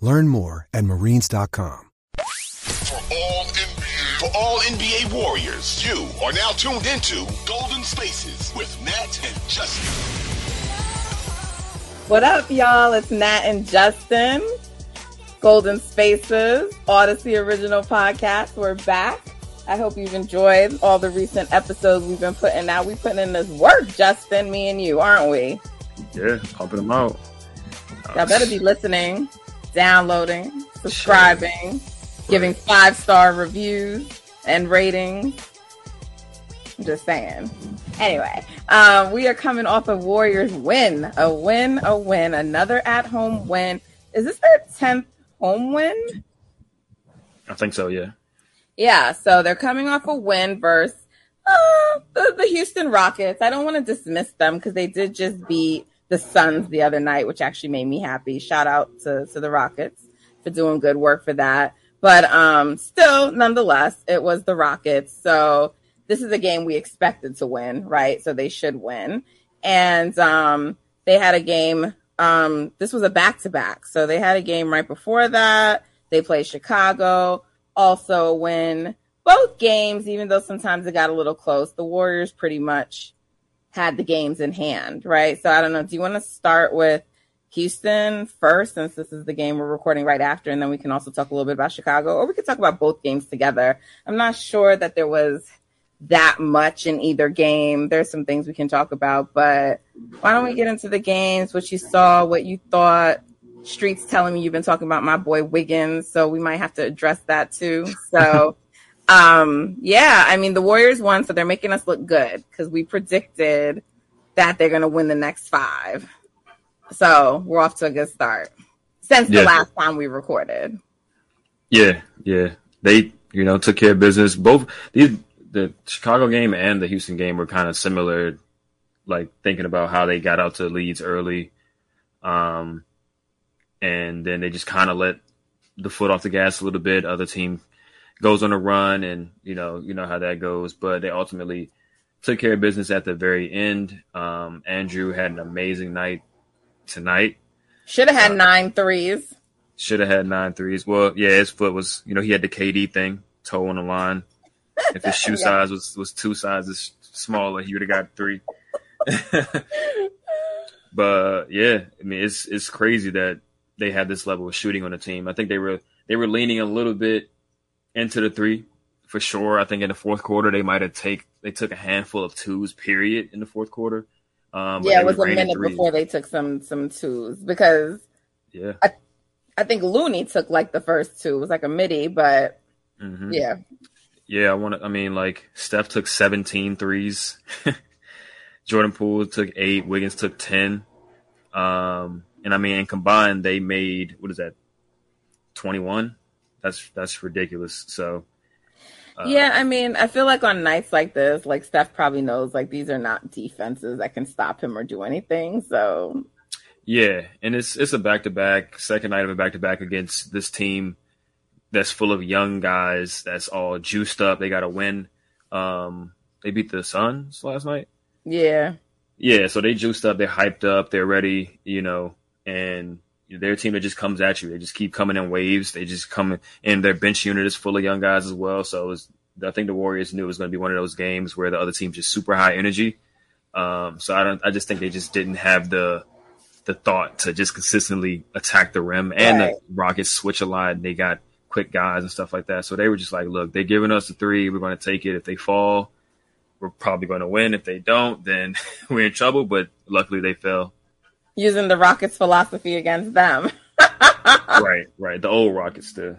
Learn more at marines.com. For all NBA, for all NBA Warriors, you are now tuned into Golden Spaces with Nat and Justin. What up, y'all? It's Nat and Justin. Golden Spaces, Audacy original podcast. We're back. I hope you've enjoyed all the recent episodes we've been putting out. We putting in this work, Justin, me and you, aren't we? Yeah, pumping them out. Y'all better be listening downloading, subscribing, giving five star reviews and ratings. I'm just saying. Anyway, um, we are coming off a Warriors win, a win, a win, another at home win. Is this their tenth home win? I think so. Yeah. Yeah. So they're coming off a win versus uh, the, the Houston Rockets. I don't want to dismiss them because they did just beat the Suns the other night, which actually made me happy. Shout out to, to the Rockets for doing good work for that. But um, still, nonetheless, it was the Rockets. So this is a game we expected to win, right? So they should win. And um, they had a game. Um, this was a back to back. So they had a game right before that. They played Chicago, also win. Both games, even though sometimes it got a little close, the Warriors pretty much had the games in hand, right? So I don't know. Do you want to start with Houston first, since this is the game we're recording right after, and then we can also talk a little bit about Chicago, or we could talk about both games together. I'm not sure that there was that much in either game. There's some things we can talk about, but why don't we get into the games? What you saw, what you thought. Streets telling me you've been talking about my boy Wiggins, so we might have to address that too. So um, yeah, I mean, the Warriors won, so they're making us look good because we predicted that they're going to win the next five. So we're off to a good start since the last time we recorded. Yeah, yeah. They, you know, took care of business. Both these, the Chicago game and the Houston game were kind of similar, like thinking about how they got out to leads early. Um, and then they just kind of let the foot off the gas a little bit. Other team goes on a run, and you know you know how that goes. But they ultimately took care of business at the very end. Um, Andrew had an amazing night tonight. Should have had uh, nine threes. Should have had nine threes. Well, yeah, his foot was, you know, he had the KD thing, toe on the line. If his shoe yeah. size was was two sizes smaller, he would have got three. but yeah, I mean, it's it's crazy that they had this level of shooting on the team. I think they were they were leaning a little bit into the three for sure. I think in the fourth quarter they might have take they took a handful of twos. Period in the fourth quarter. Um, yeah, it was a minute before they took some some twos because yeah, I, I think Looney took like the first two. It was like a midi, but mm-hmm. yeah, yeah. I want to. I mean, like Steph took 17 threes. Jordan Poole took eight. Wiggins took ten. Um, and I mean, combined they made what is that? Twenty one that's that's ridiculous. So uh, yeah, I mean, I feel like on nights like this, like Steph probably knows like these are not defenses that can stop him or do anything. So yeah, and it's it's a back to back second night of a back to back against this team that's full of young guys that's all juiced up. They got to win. Um, they beat the Suns last night. Yeah. Yeah, so they juiced up, they're hyped up, they're ready, you know, and they're a team that just comes at you. They just keep coming in waves. They just come in. Their bench unit is full of young guys as well. So was, I think the Warriors knew it was going to be one of those games where the other team's just super high energy. Um, so I don't. I just think they just didn't have the the thought to just consistently attack the rim. And right. the Rockets switch a lot. and They got quick guys and stuff like that. So they were just like, look, they're giving us a three. We're going to take it. If they fall, we're probably going to win. If they don't, then we're in trouble. But luckily they fell. Using the Rockets philosophy against them. right, right. The old Rockets, the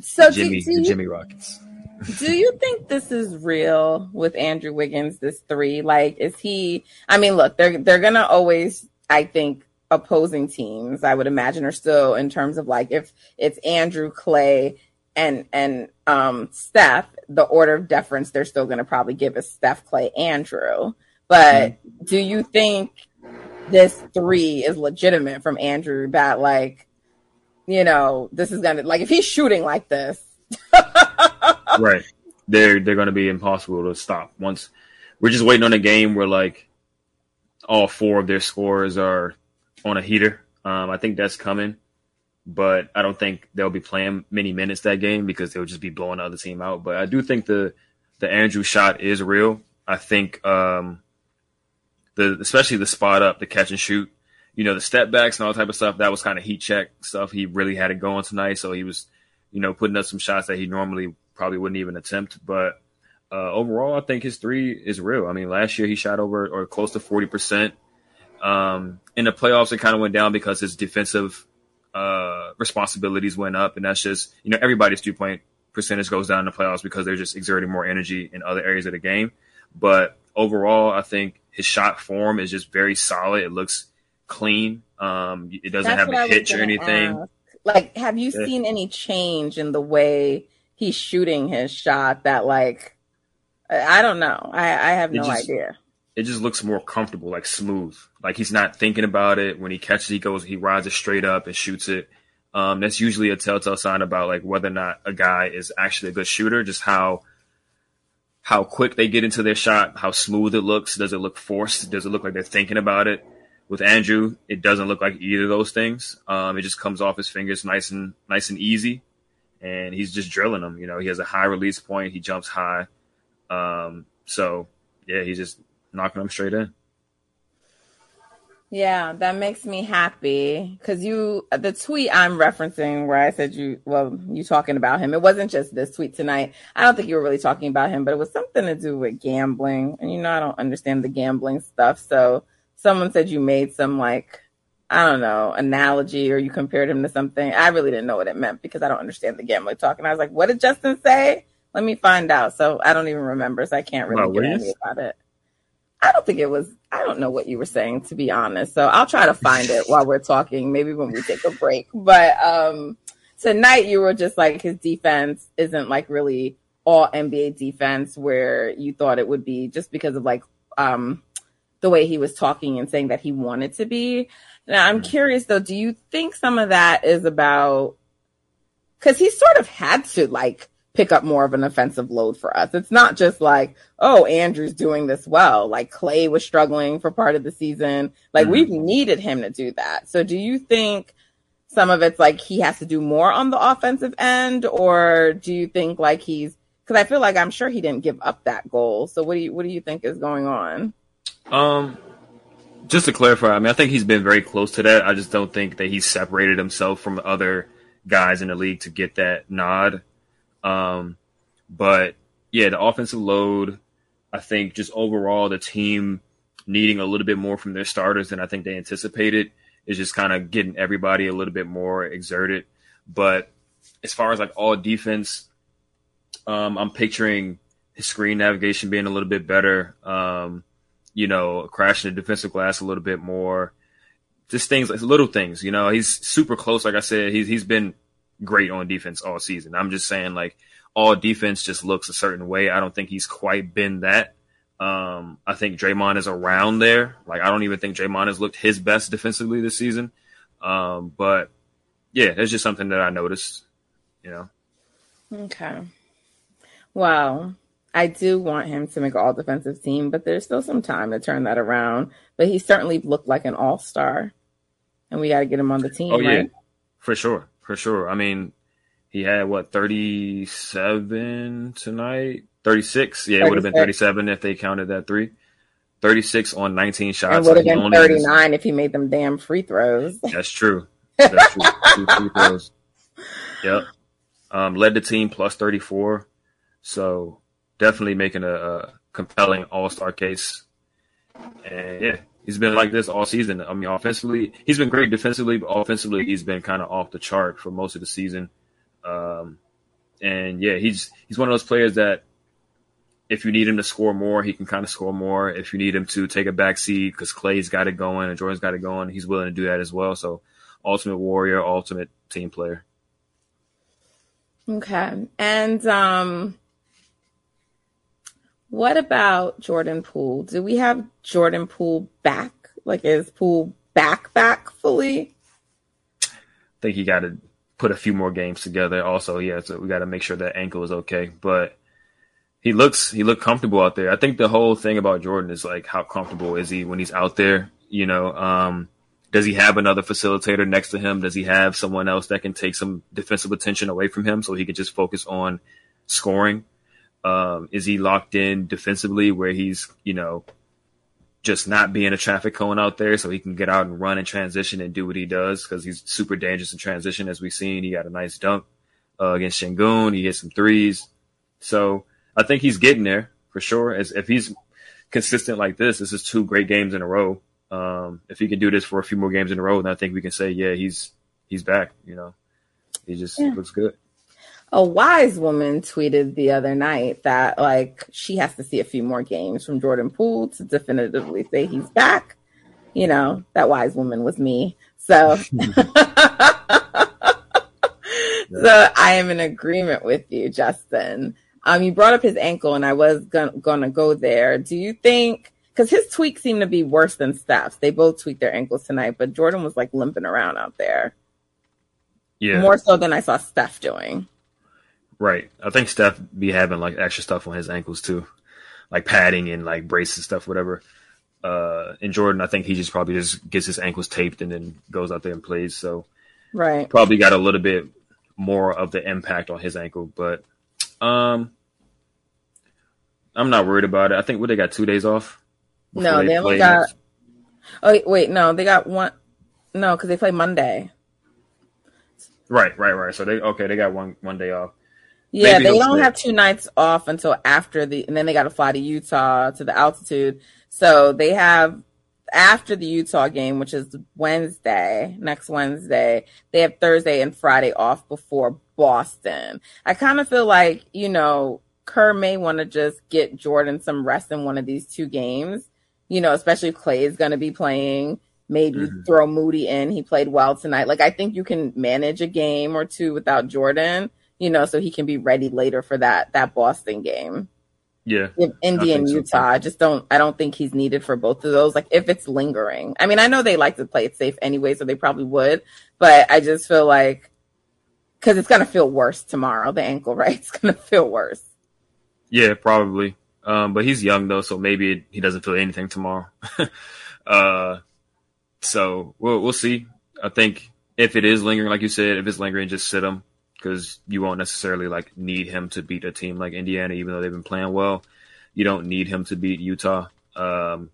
so Jimmy, do, do you, Jimmy Rockets. do you think this is real with Andrew Wiggins? This three, like, is he? I mean, look, they're they're gonna always, I think, opposing teams. I would imagine are still in terms of like if it's Andrew Klay and and um Steph, the order of deference they're still gonna probably give is Steph, Klay Andrew. But Mm-hmm. do you think this three is legitimate from Andrew? That like, you know, this is gonna like if he's shooting like this. right. They're they're to be impossible to stop. Once we're just waiting on a game where like all four of their scores are on a heater. Um, I think that's coming, but I don't think they'll be playing many minutes that game because they'll just be blowing the other team out. But I do think the the Andrew shot is real. I think um, the especially the spot up, the catch and shoot, you know, the step backs and all type of stuff. That was kind of heat check stuff. He really had it going tonight, so he was, you know, putting up some shots that he normally probably wouldn't even attempt. But uh, overall, I think his three is real. I mean, last year he shot over or close to forty percent. Um, in the playoffs, it kind of went down because his defensive uh, responsibilities went up, and that's just you know everybody's two point percentage goes down in the playoffs because they're just exerting more energy in other areas of the game. But overall, I think his shot form is just very solid. It looks clean. Um, it doesn't That's have a hitch or anything. ask. Like, have you Yeah. seen any change in the way he's shooting his shot? That like, I I don't know. I, I have It no just- idea. it just looks more comfortable, like smooth. Like he's not thinking about it. When he catches, he goes, he rides it straight up and shoots it. Um, that's usually a telltale sign about like whether or not a guy is actually a good shooter. Just how how quick they get into their shot, how smooth it looks. Does it look forced? Does it look like they're thinking about it? With Andrew, it doesn't look like either of those things. Um, it just comes off his fingers nice and nice and easy, and he's just drilling them. You know, he has a high release point. He jumps high. Um, so yeah, he's just knocking them straight in. Yeah, that makes me happy because you, the tweet I'm referencing where I said you, well, you talking about him. It wasn't just this tweet tonight. I don't think you were really talking about him, but it was something to do with gambling. And you know, I don't understand the gambling stuff. So someone said you made some like, I don't know, analogy or you compared him to something. I really didn't know what it meant because I don't understand the gambling talk. And I was like, what did Justin say? Let me find out. So I don't even remember. So I can't really About get any about it. I don't think it was. I don't know what you were saying to be honest. So I'll try to find it while we're talking. Maybe when we take a break. But um, tonight you were just like his defense isn't like really all NBA defense where you thought it would be just because of like um the way he was talking and saying that he wanted to be. Now I'm curious though. Do you think some of that is about because he sort of had to like pick up more of an offensive load for us. It's not just like, oh, Andrew's doing this well. Like Klay was struggling for part of the season. Like Mhm. we've needed him to do that. So do you think some of it's like he has to do more on the offensive end, or do you think like he's because I feel like I'm sure he didn't give up that goal. So what do you what do you think is going on? Um, just to clarify, I mean, I think he's been very close to that. I just don't think that he's separated himself from other guys in the league to get that nod. Um, but yeah, the offensive load, I think just overall the team needing a little bit more from their starters than I think they anticipated is just kind of getting everybody a little bit more exerted. But as far as like all defense, um, I'm picturing his screen navigation being a little bit better. Um, you know, crashing the defensive glass a little bit more. Just things little things, you know, he's super close. Like I said, he's, he's been great on defense all season. I'm just saying like all defense just looks a certain way. I don't think he's quite been that. Um, I think Draymond is around there. Like, I don't even think Draymond has looked his best defensively this season. Um, but yeah, it's just something that I noticed, you know. Okay. Well, I do want him to make all defensive team, but there's still some time to turn that around. But he certainly looked like an all star. And we got to get him on the team, Oh yeah, right? for sure, for sure. I mean, he had what thirty seven tonight, thirty six. Yeah, it would have been thirty seven if they counted that three. Thirty six on nineteen And shots. would have been only- 39 if he made them damn free throws. That's true. That's true. Two free throws. Yep. Um, led the team plus 34. So definitely making a, a compelling all star case. And yeah, he's been like this all season. I mean, offensively, he's been great defensively, but offensively, he's been kind of off the chart for most of the season. Um, and yeah, he's he's one of those players that if you need him to score more, he can kind of score more. If you need him to take a back seat because Klay's got it going and Jordan's got it going, he's willing to do that as well. So, ultimate warrior, ultimate team player. Okay, and um, what about Jordan Poole? Do we have Jordan Poole back? Like, is Poole back back fully? I think he got to put a few more games together. Also, yeah, so we got to make sure that ankle is okay. But he looks he looked comfortable out there. I think the whole thing about Jordan is like how comfortable is he when he's out there? You know, um, does he have another facilitator next to him? Does he have someone else that can take some defensive attention away from him so he can just focus on scoring? Um, is he locked in defensively where he's, you know, just not being a traffic cone out there so he can get out and run and transition and do what he does because he's super dangerous in transition as we've seen. He got a nice dunk uh, against Sengun. He hit some threes. So I think he's getting there for sure. As if he's consistent like this, this is two great games in a row. Um, if he can do this for a few more games in a row, then I think we can say, yeah, he's he's back. You know, he just yeah. looks good a wise woman tweeted the other night that like she has to see a few more games from Jordan Poole to definitively say he's back. You know, that wise woman was me. So So I am in agreement with you, Justin. Um, you brought up his ankle, and I was gonna, gonna go there. Do you think? Because his tweaks seem to be worse than Steph's. They both tweaked their ankles tonight, but Jordan was like limping around out there. Yeah, more so than I saw Steph doing. Right. I think Steph be having like extra stuff on his ankles too, like padding and like braces stuff, whatever. Uh, and Jordan, I think he just probably just gets his ankles taped and then goes out there and plays. So, right, probably got a little bit more of the impact on his ankle, but um, I'm not worried about it. I think what they got two days off. No, they, they only got. Next. Oh wait, wait, no, they got one. No, because they play Monday. Right, right, right. So they okay, they got one one day off. Yeah, they don't have two nights off until after the, and then they got to fly to Utah to the altitude. So they have after the Utah game, which is Wednesday, next Wednesday, they have Thursday and Friday off before Boston. I kind of feel like, you know, Kerr may want to just get Jordan some rest in one of these two games, you know, especially if Klay is going to be playing. Maybe mm-hmm. throw Moody in. He played well tonight. Like, I think you can manage a game or two without Jordan you know, so he can be ready later for that that Boston game. Yeah. If Indy and Utah. So I just don't I don't think he's needed for both of those. Like if it's lingering. I mean, I know they like to play it safe anyway, so they probably would, but I just feel like because it's gonna feel worse tomorrow, the ankle, right? It's gonna feel worse. Yeah, probably. Um, but he's young though, so maybe he doesn't feel anything tomorrow. uh, so we'll we'll see. I think if it is lingering, like you said, if it's lingering, just sit him because you won't necessarily like need him to beat a team like Indiana, even though they've been playing well. You don't need him to beat Utah. Um,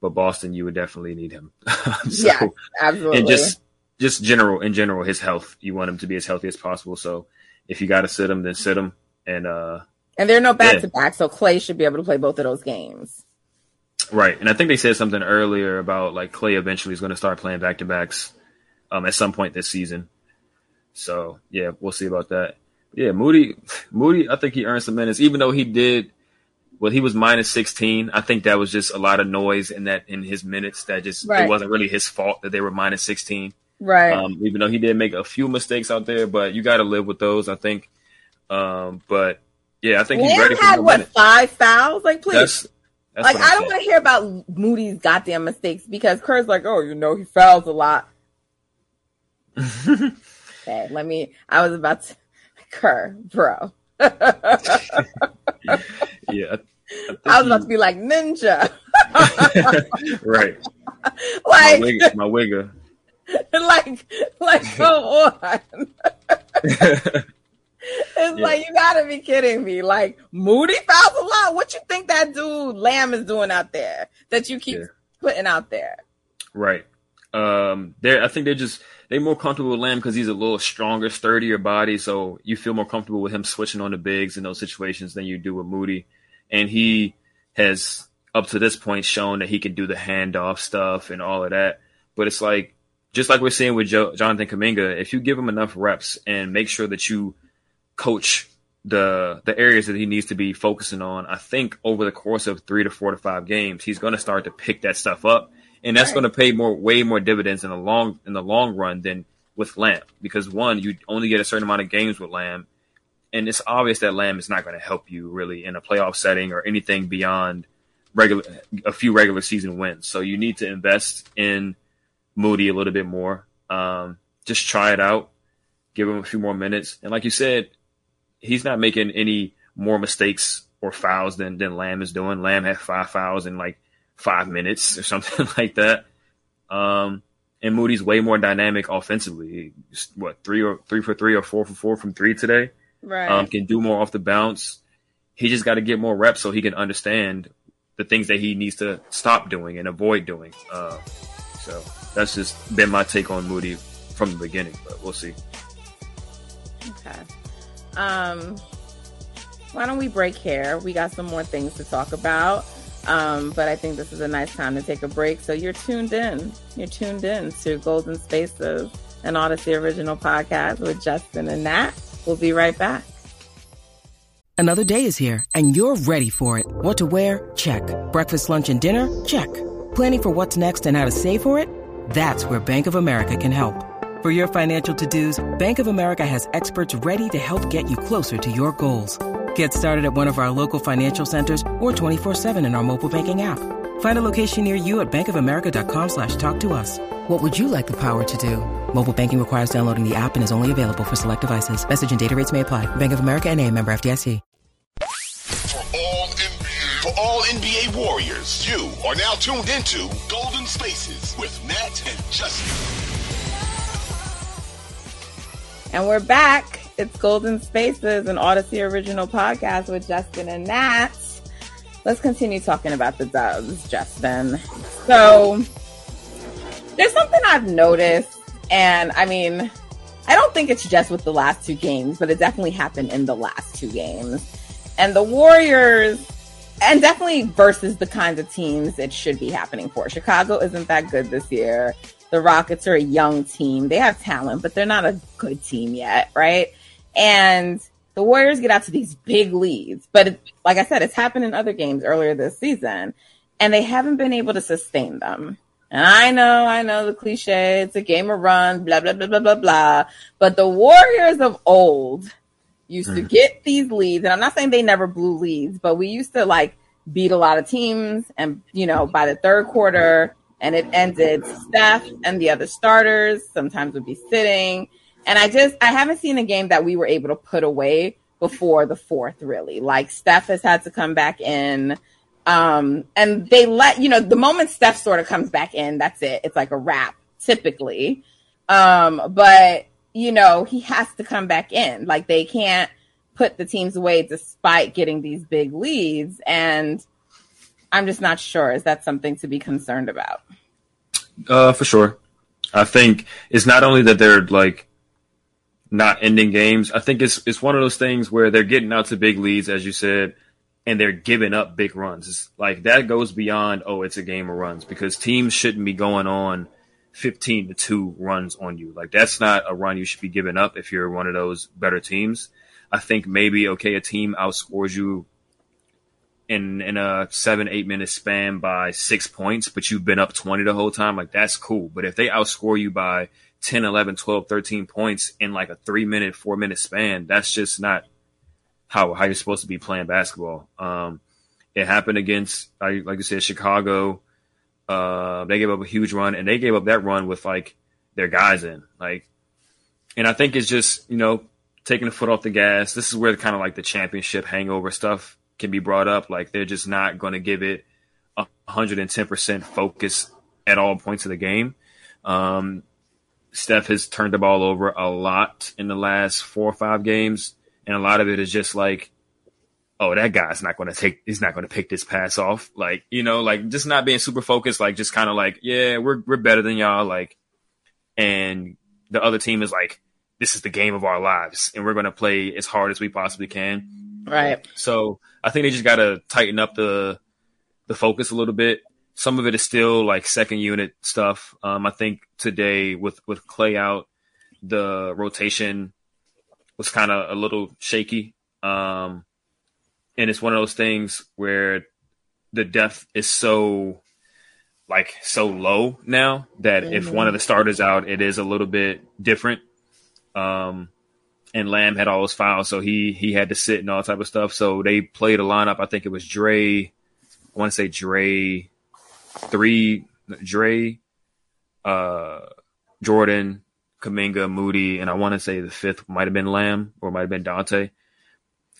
but Boston, you would definitely need him. so, yeah, absolutely. And just just general in general, his health. You want him to be as healthy as possible. So if you got to sit him, then sit him. And uh, and there are no back to back, so Klay should be able to play both of those games. Right, and I think they said something earlier about like Klay eventually is going to start playing back to backs um, at some point this season. So yeah, we'll see about that. Yeah, Moody, Moody, I think he earned some minutes, even though he did. Well, he was minus sixteen. I think that was just a lot of noise in that in his minutes. That just right. it wasn't really his fault that they were minus sixteen. Right. Um, even though he did make a few mistakes out there, but you got to live with those. I think. Um, but yeah, I think he's ready for had what minutes. five fouls? Like, please. That's, that's like I don't want to hear about Moody's goddamn mistakes because Kerr's like, oh, you know, he fouls a lot. Okay, let me. I was about to. Kerr, bro. yeah. I, I, was about to be like ninja. right. Like my, wig, my wigger. Like, like, come on. it's yeah. like you gotta be kidding me. Like Moody fouls a lot. What you think that dude Lamb is doing out there that you keep yeah. putting out there? Right. Um, they're I think they're just they're more comfortable with Lamb because he's a little stronger, sturdier body, so you feel more comfortable with him switching on the bigs in those situations than you do with Moody, and he has up to this point shown that he can do the handoff stuff and all of that. But it's like just like we're seeing with jo- Jonathan Kuminga, if you give him enough reps and make sure that you coach the the areas that he needs to be focusing on, I think over the course of three to four to five games, he's going to start to pick that stuff up and that's right. going to pay more, way more dividends in the long in the long run than with Lamb because one, you only get a certain amount of games with Lamb, and it's obvious that Lamb is not going to help you really in a playoff setting or anything beyond regular a few regular season wins. So you need to invest in Moody a little bit more. Um, just try it out, give him a few more minutes, and like you said, he's not making any more mistakes or fouls than than Lamb is doing. Lamb had five fouls in like five minutes or something like that. Um, and Moody's way more dynamic offensively. What three or three for three or four for four from three today? Right. Um, can do more off the bounce. He just got to get more reps so he can understand the things that he needs to stop doing and avoid doing. Uh, so that's just been my take on Moody from the beginning, but we'll see. Okay. Um, why don't we break here? We got some more things to talk about. Um, but I think this is a nice time to take a break. So you're tuned in. You're tuned in to Golden Spaces, an Audacy original podcast with Justin and Nat. We'll be right back. Another day is here, and you're ready for it. What to wear? Check. Breakfast, lunch, and dinner? Check. Planning for what's next and how to save for it? That's where Bank of America can help. For your financial to-dos, Bank of America has experts ready to help get you closer to your goals. Get started at one of our local financial centers or 24-7 in our mobile banking app. Find a location near you at bankofamerica.com slash talk to us. What would you like the power to do? Mobile banking requires downloading the app and is only available for select devices. Message and data rates may apply. Bank of America and a member FDIC. For all NBA, for all NBA warriors, you are now tuned into Golden Spaces with Nat and Justin. And we're back. It's Golden Spaces, an Audacy original podcast with Justin and Nat. Let's continue talking about the Dubs, Justin. So, there's something I've noticed, and I mean, I don't think it's just with the last two games, but it definitely happened in the last two games. And the Warriors, and definitely versus the kinds of teams it should be happening for. Chicago isn't that good this year. The Rockets are a young team. They have talent, but they're not a good team yet, right? And the Warriors get out to these big leads. But it, like I said, it's happened in other games earlier this season, and they haven't been able to sustain them. And I know, I know the cliche, it's a game of run, blah, blah, blah, blah, blah, blah. But the Warriors of old used mm. to get these leads. And I'm not saying they never blew leads, but we used to like beat a lot of teams. And, you know, by the third quarter, and it ended, Steph and the other starters sometimes would be sitting and I just I haven't seen a game that we were able to put away before the fourth really. Like Steph has had to come back in. Um, and they let, you know, the moment Steph sort of comes back in, that's it. It's like a wrap typically. Um, but you know, he has to come back in. Like they can't put the teams away despite getting these big leads. And I'm just not sure. Is that something to be concerned about? Uh, for sure. I think it's not only that they're like not ending games. I think it's it's one of those things where they're getting out to big leads, as you said, and they're giving up big runs. It's like that goes beyond oh, it's a game of runs because teams shouldn't be going on fifteen to two runs on you. Like that's not a run you should be giving up if you're one of those better teams. I think maybe okay, a team outscores you in in a seven eight minute span by six points, but you've been up twenty the whole time. Like that's cool. But if they outscore you by 10, 11, 12, 13 points in like a three minute, four minute span. That's just not how, how you're supposed to be playing basketball. Um, it happened against, like you said, Chicago. Uh, they gave up a huge run and they gave up that run with like their guys in like, and I think it's just, you know, taking the foot off the gas. This is where the kind of like the championship hangover stuff can be brought up. Like they're just not going to give it 110% focus at all points of the game. Um, Steph has turned the ball over a lot in the last four or five games, and a lot of it is just like oh, that guy's not going to take, he's not going to pick this pass off. Like, you know, like just not being super focused, like just kind of like, yeah, we're, we're better than y'all. Like, and the other team is like, this is the game of our lives and we're going to play as hard as we possibly can. Right. So I think they just got to tighten up the, the focus a little bit. Some of it is still like second unit stuff. Um, I think today with, with Klay out, the rotation was kind of a little shaky. Um, and it's one of those things where the depth is so like so low now that mm-hmm. if one of the starters out, it is a little bit different. Um, and Lamb had all those fouls, so he he had to sit and all type of stuff. So they played a lineup. I think it was Dre. I want to say Dre, three Dre, uh, Jordan, Kuminga, Moody, and I want to say the fifth might have been Lamb or might have been Donte.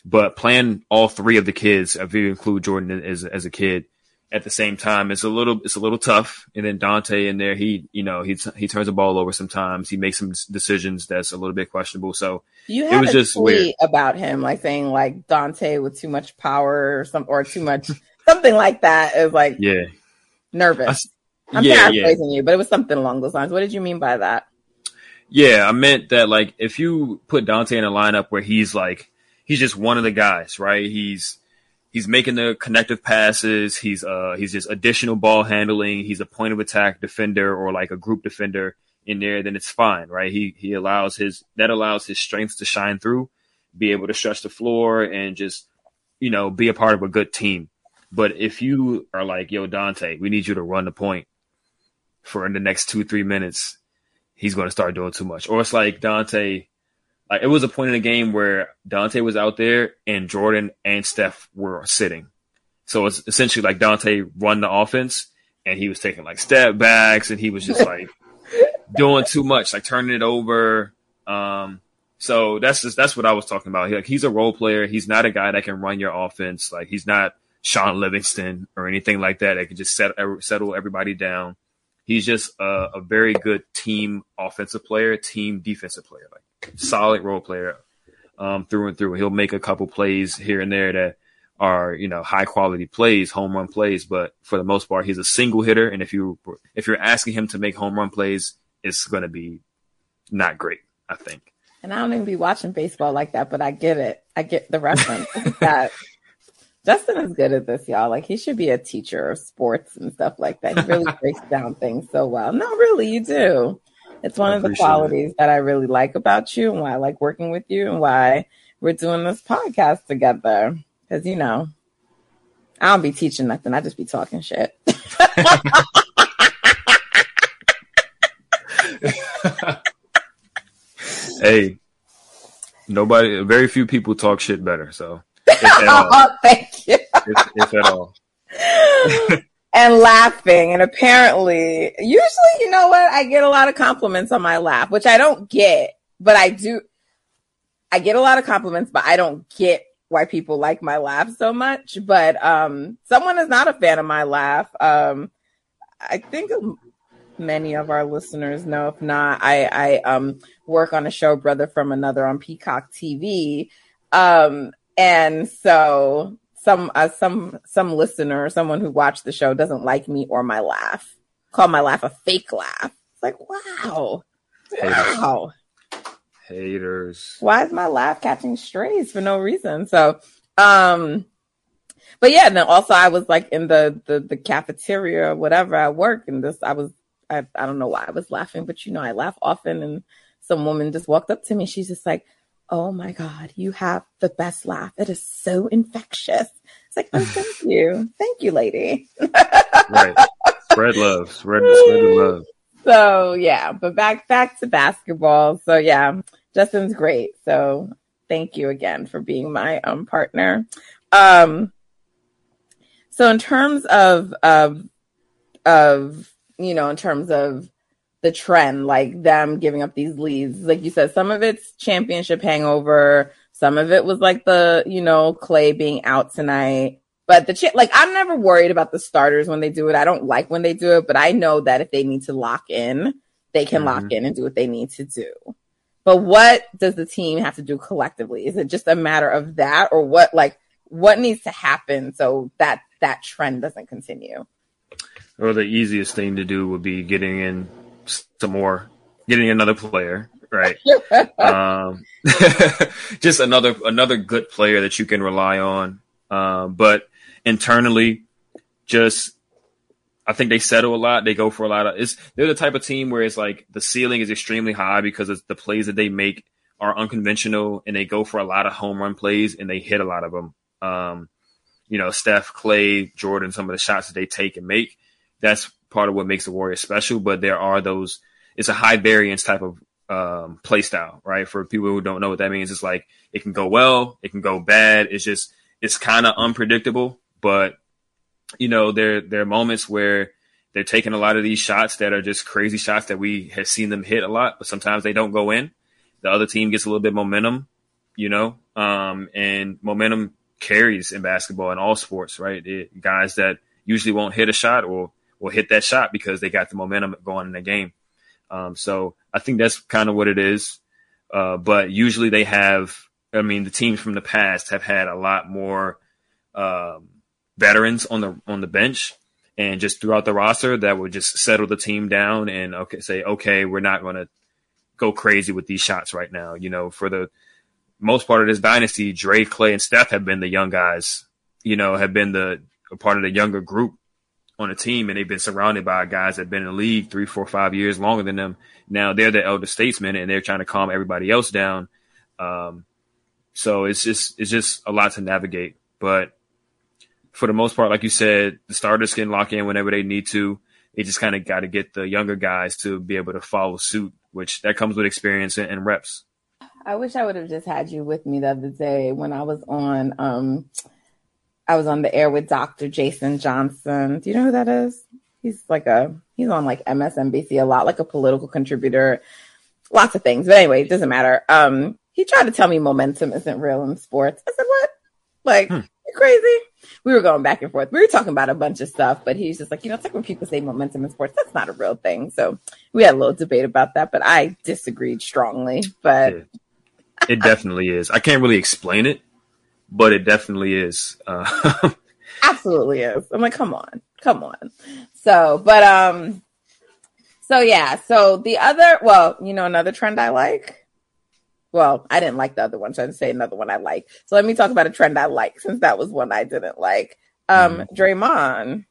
But playing all three of the kids, if you include Jordan as as a kid, at the same time, it's a little it's a little tough. And then Donte in there, he you know he he turns the ball over sometimes. He makes some decisions that's a little bit questionable. So you had it was a just tweet weird. about him, like saying like Donte with too much power or some or too much something like that. Is like yeah nervous. I, am yeah, paraphrasing yeah. you, but it was something along those lines. What did you mean by that? Yeah, I meant that like if you put Donte in a lineup where he's like he's just one of the guys, right? He's he's making the connective passes. He's uh he's just additional ball handling. He's a point of attack defender or like a group defender in there. Then it's fine, right? He he allows his that allows his strengths to shine through, be able to stretch the floor and just you know be a part of a good team. But if you are like, yo, Donte, we need you to run the point for in the next two three minutes he's going to start doing too much. Or it's like Donte, like it was a point in the game where Donte was out there and Jordan and Steph were sitting. So it's essentially like Donte run the offense and he was taking like step backs and he was just like doing too much, like turning it over. Um, so that's just that's what I was talking about. He, like he's a role player. He's not a guy that can run your offense. Like he's not Shaun Livingston or anything like that. That can just set, settle everybody down he's just a, a, very good team offensive player, team defensive player, like solid role player um, through and through. He'll make a couple plays here and there that are you know high quality plays, home run plays, but for the most part, he's a single hitter. And if you if you're asking him to make home run plays, it's going to be not great, I think. And I don't even be watching baseball like that, but I get it. I get the reference that Justin is good at this, y'all. Like he should be a teacher of sports and stuff like that. He really breaks down things so well. No, really, you do. It's one I of the qualities it. that I really like about you and why I like working with you and why we're doing this podcast together. Because you know, I don't be teaching nothing. I just be talking shit. hey, nobody, very few people talk shit better. So thank you. if, if at all. and laughing. And apparently, usually, you know what? I get a lot of compliments on my laugh, which I don't get, but I do. I get a lot of compliments, but I don't get why people like my laugh so much. But um, someone is not a fan of my laugh. Um, I think many of our listeners know. If not, I, I um, work on a show, Brother from Another, on Peacock TV. Um, and so some uh, some some listener, someone who watched the show doesn't like me or my laugh. Call my laugh a fake laugh. It's like, wow. Haters. Wow. Haters. Why is my laugh catching strays for no reason? So um but yeah, and then also I was like in the the, the cafeteria or whatever at work and this I was I, I don't know why I was laughing, but you know, I laugh often and some woman just walked up to me. She's just like, oh my God, you have the best laugh. It is so infectious. It's like, oh, thank you. Thank you, lady. right. Spread love. Spread, spread the love. So yeah, but back back to basketball. So yeah, Justin's great. So thank you again for being my um partner. Um so in terms of of of you know, in terms of the trend, like them giving up these leads. Like you said, some of it's championship hangover. Some of it was like the, you know, Klay being out tonight. But the ch- like, I'm never worried about the starters when they do it. I don't like when they do it, but I know that if they need to lock in, they can mm-hmm. lock in and do what they need to do. But what does the team have to do collectively? Is it just a matter of that or what, like, what needs to happen so that that trend doesn't continue? Or the easiest thing to do would be getting in some more, getting another player, right? um, just another another good player that you can rely on. Um, but internally, just I think they settle a lot. They go for a lot of. It's they're the type of team where it's like the ceiling is extremely high because it's the plays that they make are unconventional and they go for a lot of home run plays and they hit a lot of them. Um, you know, Steph, Klay, Jordan, some of the shots that they take and make. That's part of what makes the Warriors special. But there are those. It's a high variance type of um, play style, right? For people who don't know what that means, it's like it can go well, it can go bad. It's just it's kind of unpredictable. But you know, there there are moments where they're taking a lot of these shots that are just crazy shots that we have seen them hit a lot, but sometimes they don't go in. The other team gets a little bit momentum, you know, um, and momentum carries in basketball in all sports, right? It, guys that usually won't hit a shot or will hit that shot because they got the momentum going in the game. Um, so I think that's kind of what it is. Uh, but usually they have, I mean, the teams from the past have had a lot more um, veterans on the on the bench and just throughout the roster that would just settle the team down and okay say okay we're not going to go crazy with these shots right now. You know, for the most part of this dynasty, Dre, Klay, and Steph have been the young guys. You know, have been the part of the younger group on a team, and they've been surrounded by guys that have been in the league three, four, five years longer than them. Now they're the elder statesmen, and they're trying to calm everybody else down. Um, so it's just it's just a lot to navigate. But for the most part, like you said, the starters can lock in whenever they need to. They just kind of got to get the younger guys to be able to follow suit, which that comes with experience and, reps. I wish I would have just had you with me the other day when I was on um I was on the air with Dr. Jason Johnson. Do you know who that is? He's like a he's on like MSNBC a lot, like a political contributor, lots of things. But anyway, it doesn't matter. Um, he tried to tell me momentum isn't real in sports. I said, What? Like, hmm. crazy? We were going back and forth. We were talking about a bunch of stuff, but he's just like, you know, it's like when people say momentum in sports, that's not a real thing. So we had a little debate about that, but I disagreed strongly. But yeah. it definitely is. I can't really explain it, but it definitely is. Uh, Absolutely is. I'm like, come on, come on. So, but um, so yeah. So the other, well, you know, another trend I like well, I didn't like the other one, so I'd say another one I like. So let me talk about a trend I like, since that was one I didn't like. Um, mm. Draymond,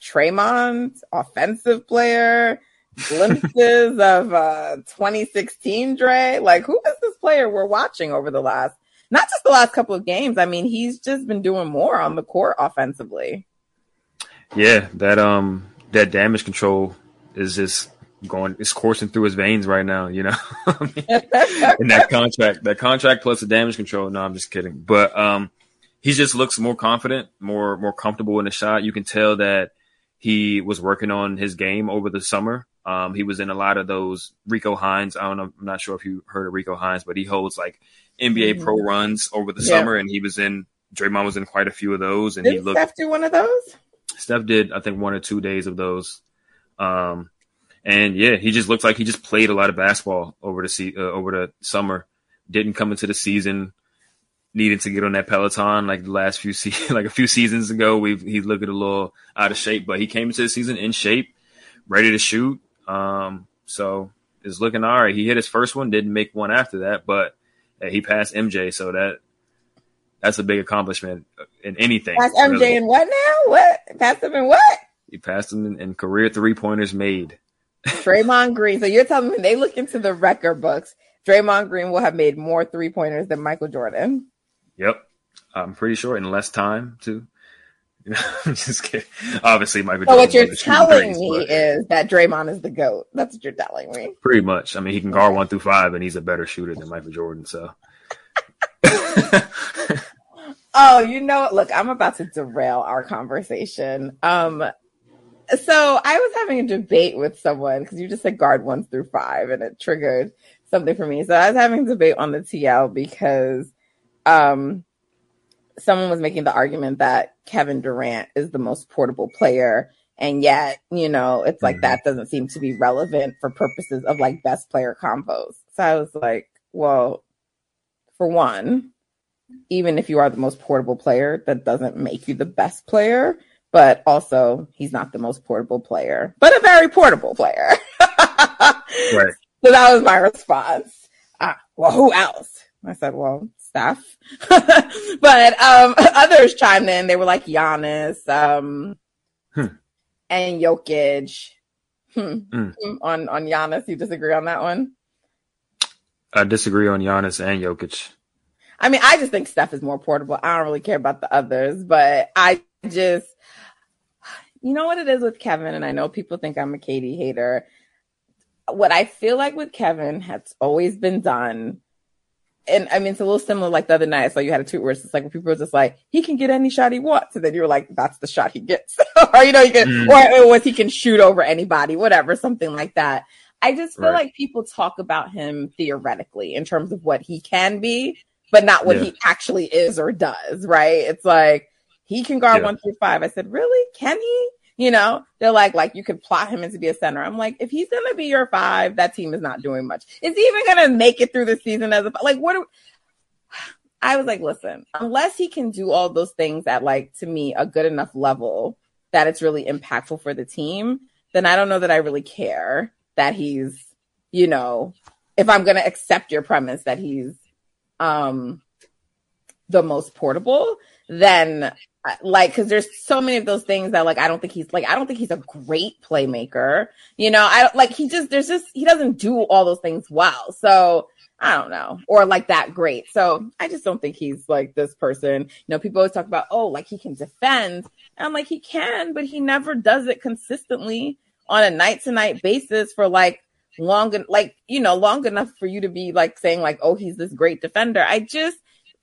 Draymond's offensive player, glimpses of uh 2016 Dre. Like, who is this player we're watching over the last, not just the last couple of games? I mean, he's just been doing more on the court offensively. Yeah, that um, that damage control is just going it's coursing through his veins right now, you know. and that contract, that contract plus the damage control. No, I'm just kidding. But um he just looks more confident, more more comfortable in the shot. You can tell that he was working on his game over the summer. Um, he was in a lot of those Rico Hines. I don't know. I'm not sure if you heard of Rico Hines, but he holds like NBA mm-hmm. pro runs over the yeah. summer, and he was in. Draymond was in quite a few of those, and did he looked. Steph do one of those? Steph did, I think, one or two days of those. Um, and yeah, he just looks like he just played a lot of basketball over the se- uh, over the summer. Didn't come into the season needing to get on that Peloton like the last few se- like a few seasons ago. We he looked a little out of shape, but he came into the season in shape, ready to shoot. Um, so it's looking all right. He hit his first one, didn't make one after that, but uh, he passed MJ, so that that's a big accomplishment in anything. Passed MJ really. in what now? What passed him in what? He passed him in, in career three pointers made. Draymond Green. So you're telling me they look into the record books, Draymond Green will have made more three pointers than Michael Jordan. Yep. I'm pretty sure in less time too. I'm just kidding. Obviously, Michael. So what you're telling me but... is that Draymond is the goat. That's what you're telling me. Pretty much. I mean, he can guard one through five, and he's a better shooter than Michael Jordan. So. oh, you know, look, I'm about to derail our conversation. Um, so I was having a debate with someone because you just said guard one through five, and it triggered something for me. So I was having a debate on the TL because um, someone was making the argument that Kevin Durant is the most portable player, and yet you know it's like mm-hmm. that doesn't seem to be relevant for purposes of like best player combos. So I was like, well, for one, even if you are the most portable player, that doesn't make you the best player. But also, he's not the most portable player, but a very portable player. right. So that was my response. Uh, well, who else? I said, well, Steph. but um, others chimed in. They were like Giannis um, hmm. and Jokic. Hmm. Mm. On on Giannis, you disagree on that one? I disagree on Giannis and Jokic. I mean, I just think Steph is more portable. I don't really care about the others, but I just, you know what it is with Kevin, and I know people think I'm a KD hater. What I feel like with Kevin has always been done and I mean, it's a little similar like the other night. So you had a tweet where it's like, people were just like, he can get any shot he wants. And then you were like, that's the shot he gets. or, you know, you can, mm. or, or was he can shoot over anybody, whatever, something like that. I just feel right. like people talk about him theoretically in terms of what he can be, but not what yeah. he actually is or does, right? It's like, he can guard yeah. one through five. I said, really? Can he? You know, they're like, like you could plot him into be a center. I'm like, if he's gonna be your five, that team is not doing much. Is he even gonna make it through the season as a like? What? I was like, listen, unless he can do all those things at like to me a good enough level that it's really impactful for the team, then I don't know that I really care that he's, you know, if I'm gonna accept your premise that he's um the most portable, then like because there's so many of those things that like I don't think he's like I don't think he's a great playmaker. You know, I don't like he just there's just he doesn't do all those things well. So I don't know, or like that great. So I just don't think he's like this person. You know, people always talk about oh, like he can defend. And I'm like he can, but he never does it consistently on a night to night basis for like long like you know long enough for you to be like saying like oh he's this great defender. I just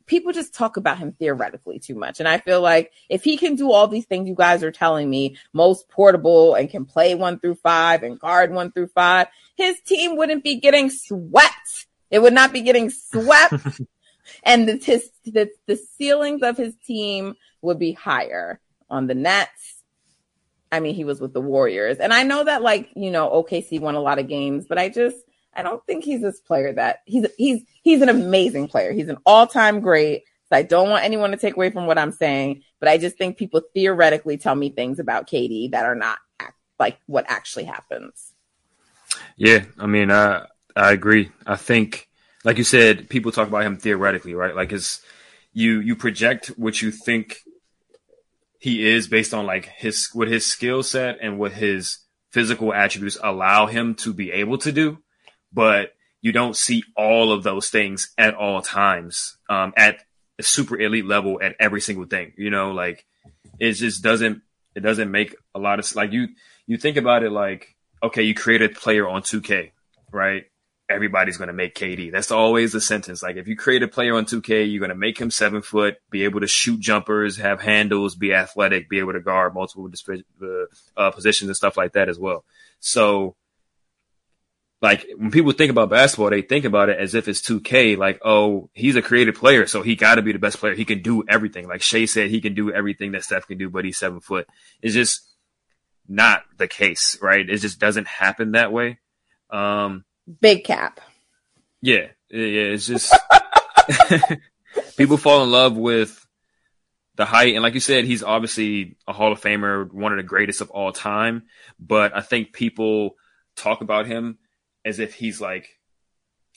people just talk about him theoretically too much. And I feel like if he can do all these things you guys are telling me, most portable and can play one through five and guard one through five, his team wouldn't be getting swept. It would not be getting swept. and the, his, the, the ceilings of his team would be higher on the Nets. I mean, he was with the Warriors. And I know that like, you know, OKC won a lot of games, but I just, I don't think he's this player that he's he's he's an amazing player. He's an all-time great. So I don't want anyone to take away from what I'm saying, but I just think people theoretically tell me things about KD that are not like what actually happens. Yeah, I mean, I I agree. I think, like you said, people talk about him theoretically, right? Like, his you you project what you think he is based on like his what his skill set and what his physical attributes allow him to be able to do but you don't see all of those things at all times um, at a super elite level at every single thing. You know, like it just doesn't it doesn't make a lot of like you you think about it like okay, you create a player on 2K, right? Everybody's going to make KD. That's always the sentence. Like if you create a player on 2K, you're going to make him seven foot, be able to shoot jumpers, have handles, be athletic, be able to guard multiple uh, positions and stuff like that as well. So like when people think about basketball, they think about it as if it's 2K. Like, oh, he's a creative player, so he got to be the best player. He can do everything. Like Shai said, he can do everything that Steph can do, but he's seven foot. It's just not the case, right? It just doesn't happen that way. Um, Big cap. Yeah, yeah. It's just people fall in love with the height, and like you said, he's obviously a Hall of Famer, one of the greatest of all time. But I think people talk about him as if he's like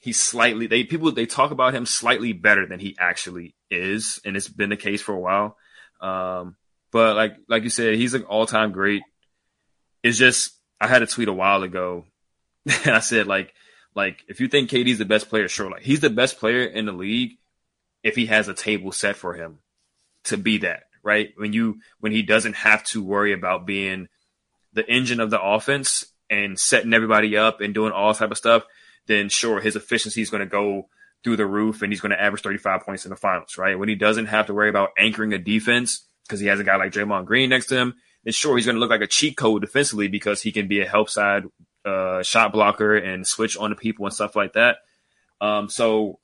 he's slightly they people they talk about him slightly better than he actually is, and it's been the case for a while. Um, but like like you said, he's an all time great. It's just I had a tweet a while ago, and I said like like if you think KD's the best player, sure, like he's the best player in the league if he has a table set for him to be that right when you when he doesn't have to worry about being the engine of the offense and setting everybody up and doing all type of stuff, then sure, his efficiency is going to go through the roof and he's going to average 35 points in the finals, right? When he doesn't have to worry about anchoring a defense because he has a guy like Draymond Green next to him, then sure, he's going to look like a cheat code defensively because he can be a help side uh, shot blocker and switch on the people and stuff like that. Um, so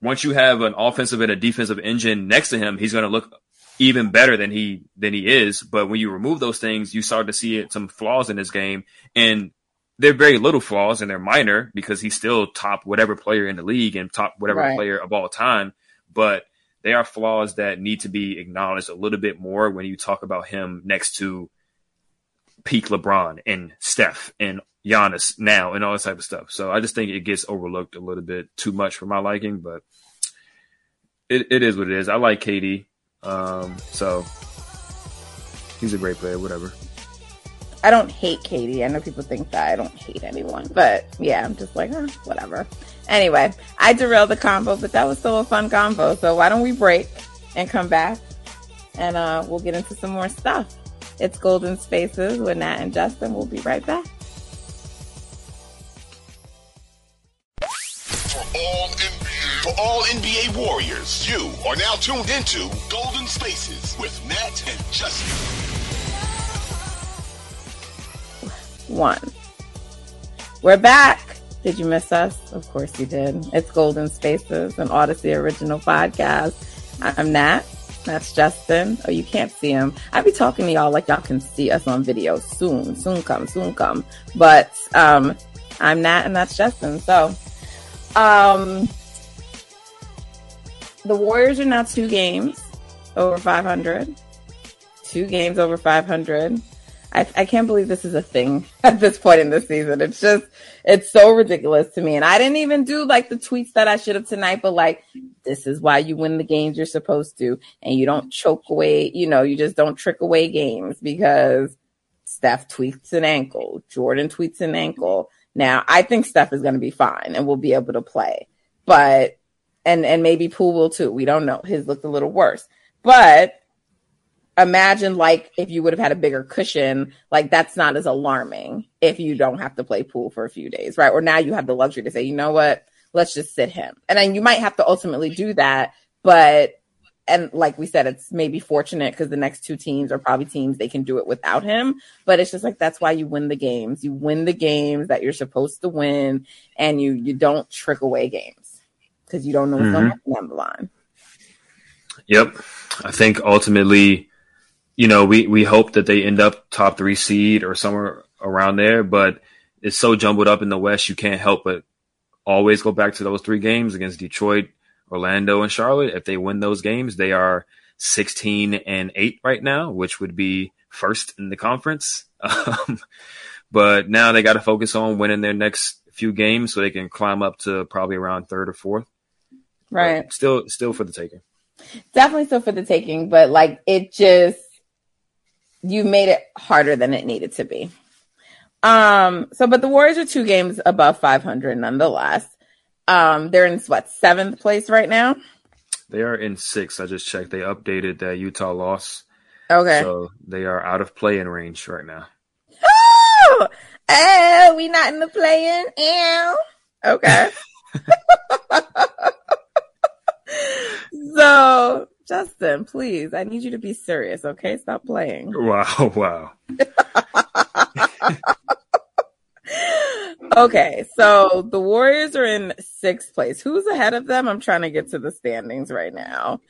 once you have an offensive and a defensive engine next to him, he's going to look even better than he than he is. But when you remove those things, you start to see it, some flaws in his game, and they're very little flaws and they're minor because he's still top whatever player in the league and top whatever right. player of all time. But they are flaws that need to be acknowledged a little bit more when you talk about him next to peak LeBron and Steph and Giannis now and all this type of stuff. So I just think it gets overlooked a little bit too much for my liking, but it, it is what it is. I like KD. Um, so he's a great player, whatever. I don't hate KD. I know people think that I don't hate anyone, but yeah, I'm just like, eh, whatever. Anyway, I derailed the combo, but that was still a fun combo. So why don't we break and come back and uh, we'll get into some more stuff. It's Golden Spaces with Nat and Justin. We'll be right back. For all NBA warriors, you are now tuned into Golden Spaces with Nat and Justin. One. We're back. Did you miss us? Of course you did. It's Golden Spaces, an Audacy original podcast. I'm Nat. That's Justin. Oh, you can't see him. I be talking to y'all like y'all can see us on video soon. Soon come, soon come. But um I'm Nat and that's Justin. So um the Warriors are now two games over 500. Two games over 500. I, I can't believe this is a thing at this point in the season. It's just, it's so ridiculous to me. And I didn't even do like the tweets that I should have tonight, but like, this is why you win the games you're supposed to. And you don't choke away, you know, you just don't trick away games because Steph tweets an ankle, Jordan tweets an ankle. Now, I think Steph is going to be fine and we'll be able to play, but, and, and maybe Poole will too. We don't know. His looked a little worse, but imagine like if you would have had a bigger cushion, like that's not as alarming if you don't have to play Poole for a few days, right? Or now you have the luxury to say, you know what, let's just sit him. And then you might have to ultimately do that, but and like we said, it's maybe fortunate because the next two teams are probably teams they can do it without him. But it's just like that's why you win the games. You win the games that you're supposed to win, and you you don't trick away games because you don't know what's mm-hmm. going on the line. Yep, I think ultimately you know, we, we hope that they end up top three seed or somewhere around there, but it's so jumbled up in the West, you can't help but always go back to those three games against Detroit, Orlando, and Charlotte. If they win those games, they are 16 and 8 right now, which would be first in the conference. Um, but now they got to focus on winning their next few games so they can climb up to probably around third or fourth. Right. But still, still for the taking. Definitely still for the taking, but like it just you made it harder than it needed to be. Um, so, but the Warriors are two games above 500 nonetheless. Um, they're in what, seventh place right now? They are in six. I just checked. They updated that Utah loss. Okay. So they are out of play in range right now. Oh, oh we not in the play in. Ew. Okay. so Justin, please, I need you to be serious, okay? Stop playing. Wow, wow. okay, so the Warriors are in sixth place. Who's ahead of them? I'm trying to get to the standings right now.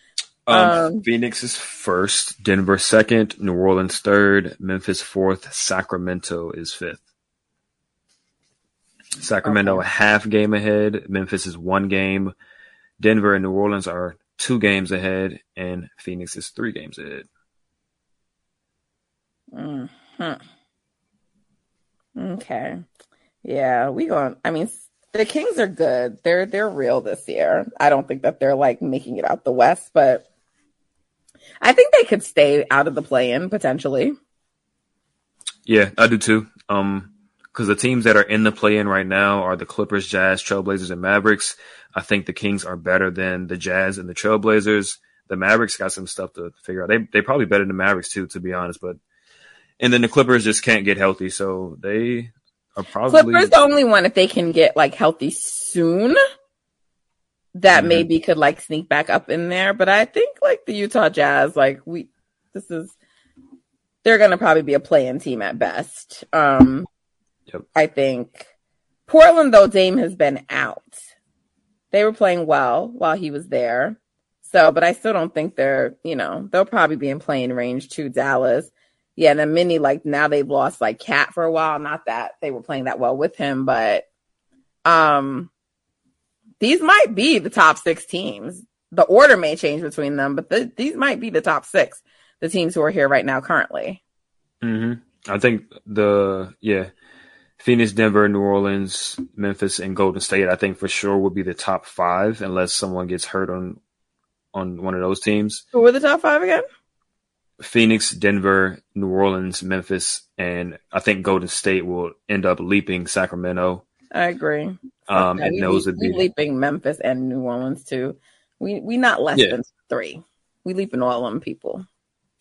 Um, um, Phoenix is first, Denver second, New Orleans third, Memphis fourth, Sacramento is fifth. Sacramento okay. a half game ahead, Memphis is one game, Denver and New Orleans are two games ahead, and Phoenix is three games ahead. Hmm. Okay. Yeah, we going. I mean, the Kings are good. They're they're real this year. I don't think that they're like making it out the West, but I think they could stay out of the play-in potentially. Yeah, I do too. Um, because the teams that are in the play-in right now are the Clippers, Jazz, Trailblazers, and Mavericks. I think the Kings are better than the Jazz and the Trailblazers. The Mavericks got some stuff to figure out. They they probably better than the Mavericks too, to be honest. But and then the Clippers just can't get healthy, so they are probably Clippers the only one if they can get like healthy soon. That mm-hmm. maybe could like sneak back up in there, but I think like the Utah Jazz, like we, this is, they're gonna probably be a play-in team at best. Um, yep. I think Portland though Dame has been out they were playing well while he was there. So, but I still don't think they're, you know, they'll probably be in playing range to Dallas. Yeah, and then many like now they've lost like KAT for a while. Not that they were playing that well with him, but um these might be the top six teams. the order may change between them, but the, these might be the top six, the teams who are here right now currently. Mm-hmm. I think the yeah, Phoenix, Denver, New Orleans, Memphis, and Golden State. I think for sure will be the top five unless someone gets hurt on on one of those teams. Who were the top five again? Phoenix, Denver, New Orleans, Memphis, and I think Golden State will end up leaping Sacramento. I agree. Um, and those would be leaping Memphis and New Orleans too. We we not less Yeah. than three. We leaping all them people.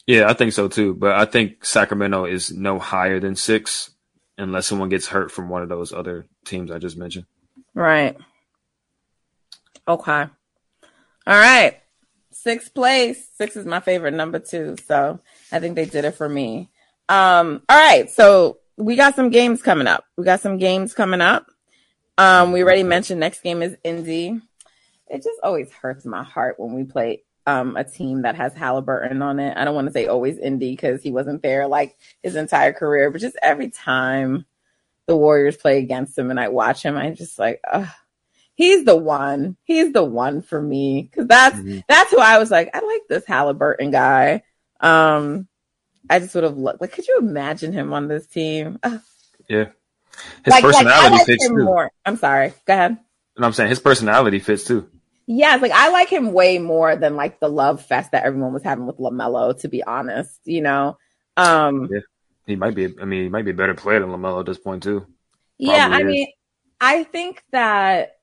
yeah, I think so too. But I think Sacramento is no higher than six unless someone gets hurt from one of those other teams I just mentioned. Right. Okay. All right. Sixth place. Six is my favorite number two. So I think they did it for me. Um, all right. So we got some games coming up. We got some games coming up. Um, we already mentioned next game is Indy. It just always hurts my heart when we play um a team that has Halliburton on it. I don't want to say always Indy because he wasn't there like his entire career, but just every time the Warriors play against him and I watch him, I just like, ugh he's the one. He's the one for me because that's Mhm. that's who I was like. I like this Halliburton guy. Um, I just would have looked like. Could you imagine him on this team? Ugh. Yeah, his like, personality like fits too. more. I'm sorry. Go ahead. And I'm saying his personality fits too. Yes, like I like him way more than like the love fest that everyone was having with LaMelo. To be honest, you know. Um, Yeah. He might be. I mean, he might be a better player than LaMelo at this point too. Yeah, I is. mean, I think that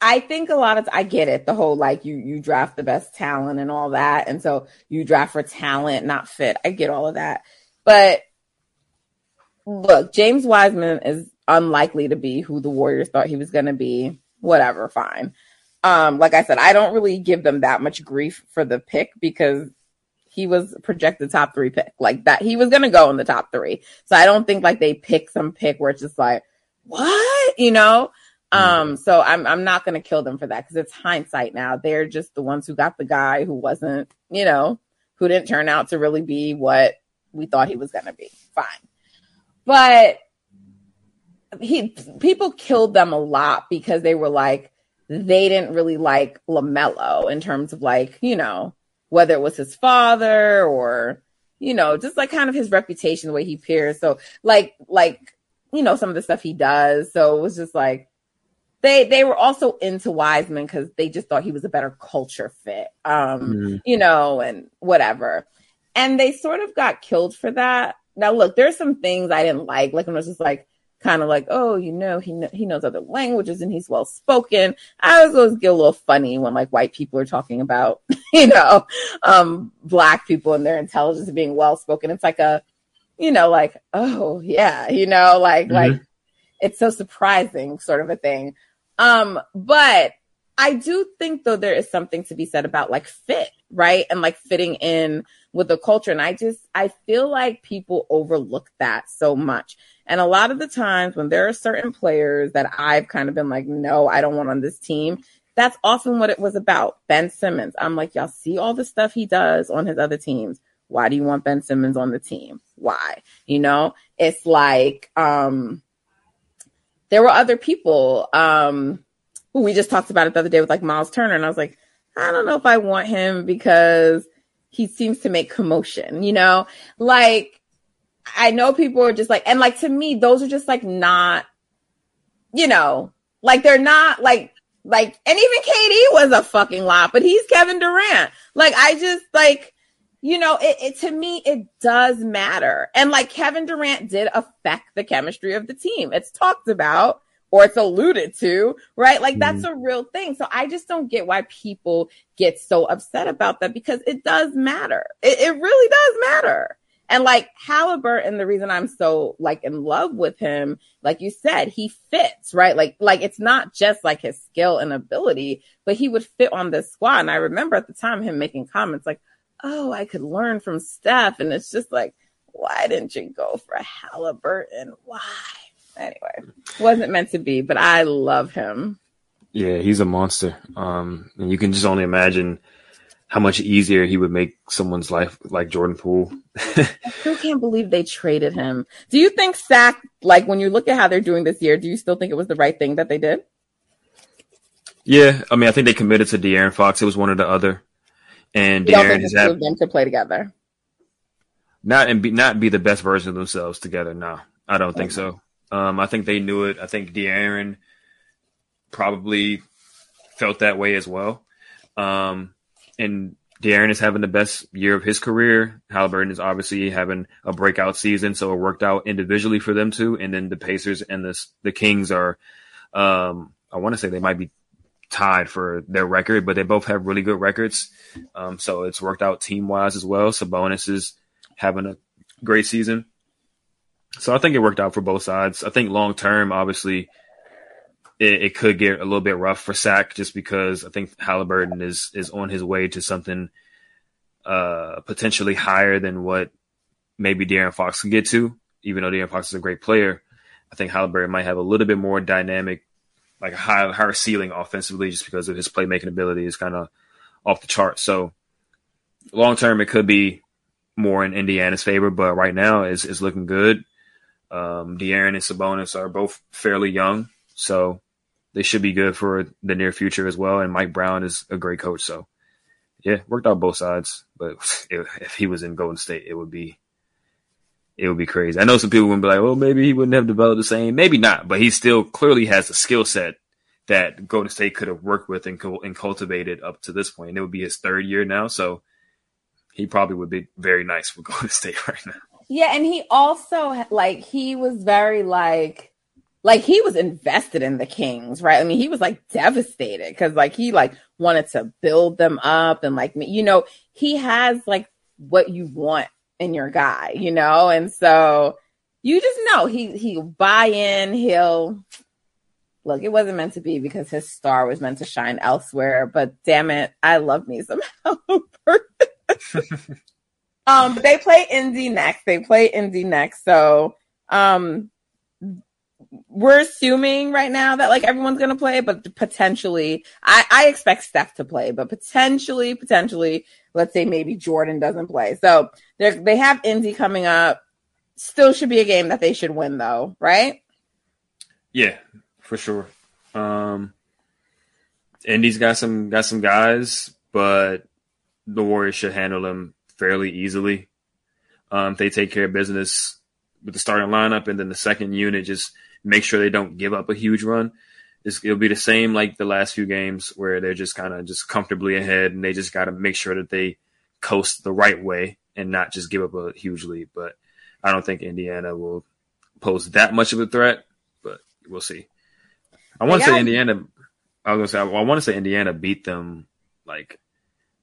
I think a lot of I get it. The whole like you you draft the best talent and all that, and so you draft for talent, not fit. I get all of that, but look, James Wiseman is unlikely to be who the Warriors thought he was going to be. Whatever, fine. Um, like I said, I don't really give them that much grief for the pick because he was projected top three pick like that. He was going to go in the top three. So I don't think like they pick some pick where it's just like, what, you know? Um, so I'm, I'm not going to kill them for that because it's hindsight now. They're just the ones who got the guy who wasn't, you know, who didn't turn out to really be what we thought he was going to be. Fine. But he, people killed them a lot because they were like, they didn't really like LaMelo in terms of like, you know, whether it was his father or, you know, just like kind of his reputation, the way he appears. So like, like, you know, some of the stuff he does. So it was just like, they, they were also into Wiseman because they just thought he was a better culture fit, um, Mhm. you know, and whatever. And they sort of got killed for that. Now, look, there's some things I didn't like, like when it was just like, kind of like, oh, you know, he kn- he knows other languages and he's well spoken. I always get a little funny when like white people are talking about, you know, um, black people and their intelligence being well spoken. It's like a, you know, like, oh yeah, you know, like Mhm. like it's so surprising, sort of a thing. Um, but I do think though there is something to be said about like fit, right? And like fitting in with the culture. And I just I feel like people overlook that so much. And a lot of the times when there are certain players that I've kind of been like, no, I don't want on this team, that's often what it was about. Ben Simmons. I'm like, y'all see all the stuff he does on his other teams. Why do you want Ben Simmons on the team? Why? You know, it's like, um, there were other people, um, who we just talked about it the other day with like Miles Turner. And I was like, I don't know if I want him because he seems to make commotion, you know, like I know people are just like, and like to me, those are just like not, you know, like they're not like, like, and even KD was a fucking lot, but he's Kevin Durant. Like, I just like, you know, it, it to me, it does matter. And like Kevin Durant did affect the chemistry of the team. It's talked about or it's alluded to, right? Like that's hmm. a real thing. So I just don't get why people get so upset about that because it does matter. It, it really does matter. And like Halliburton, the reason I'm so like in love with him, like you said, he fits, right? Like, like it's not just like his skill and ability, but he would fit on this squad. And I remember at the time him making comments like, Oh, I could learn from Steph. And it's just like, why didn't you go for Halliburton? Why? Anyway, wasn't meant to be, but I love him. Yeah, he's a monster. Um, and you can just only imagine how much easier he would make someone's life, like Jordan Poole. I still can't believe they traded him. Do you think Sac, like when you look at how they're doing this year, do you still think it was the right thing that they did? Yeah, I mean, I think they committed to De'Aaron Fox. It was one or the other, and You De'Aaron think is the two have, of them to play together? not and be not be the best version of themselves together. No, I don't think so. Um, I think they knew it. I think De'Aaron probably felt that way as well. Um, and De'Aaron is having the best year of his career. Halliburton is obviously having a breakout season, so it worked out individually for them too. And then the Pacers and the the Kings are, um, I want to say they might be tied for their record, but they both have really good records. Um, so it's worked out team wise as well. Sabonis is having a great season. So I think it worked out for both sides. I think long term, obviously, it, it could get a little bit rough for Sac just because I think Halliburton is is on his way to something uh, potentially higher than what maybe De'Aaron Fox can get to. Even though De'Aaron Fox is a great player, I think Halliburton might have a little bit more dynamic, like a high, higher ceiling offensively, just because of his playmaking ability is kind of off the chart. So long term, it could be more in Indiana's favor, but right now is is looking good. Um, De'Aaron and Sabonis are both fairly young, so they should be good for the near future as well. And Mike Brown is a great coach, so yeah, worked out both sides. But if, if he was in Golden State, it would be it would be crazy. I know some people would be like, "Well, maybe he wouldn't have developed the same." Maybe not, but he still clearly has a skill set that Golden State could have worked with and, and cultivated up to this point. And it would be his third year now, so he probably would be very nice for Golden State right now. Yeah, and he also like he was very like like he was invested in the Kings, right? I mean, he was like devastated because like he like wanted to build them up and like you know he has like what you want in your guy, you know, and so you just know he he'll buy in. He'll look. It wasn't meant to be because his star was meant to shine elsewhere. But damn it, I love me some. um, they play Indy next. They play Indy next. So, um, we're assuming right now that like everyone's gonna play, but potentially, I, I expect Steph to play, but potentially, potentially, let's say maybe Jordan doesn't play. So they they have Indy coming up. Still should be a game that they should win, though, right? Yeah, for sure. Um, Indy's got some got some guys, but the Warriors should handle them fairly easily. Um, they take care of business with the starting lineup and then the second unit, just make sure they don't give up a huge run. It's, it'll be the same like the last few games where they're just kind of just comfortably ahead and they just got to make sure that they coast the right way and not just give up a huge lead. But I don't think Indiana will pose that much of a threat, but we'll see. I want to say Indiana. I was gonna say I want to say Indiana beat them like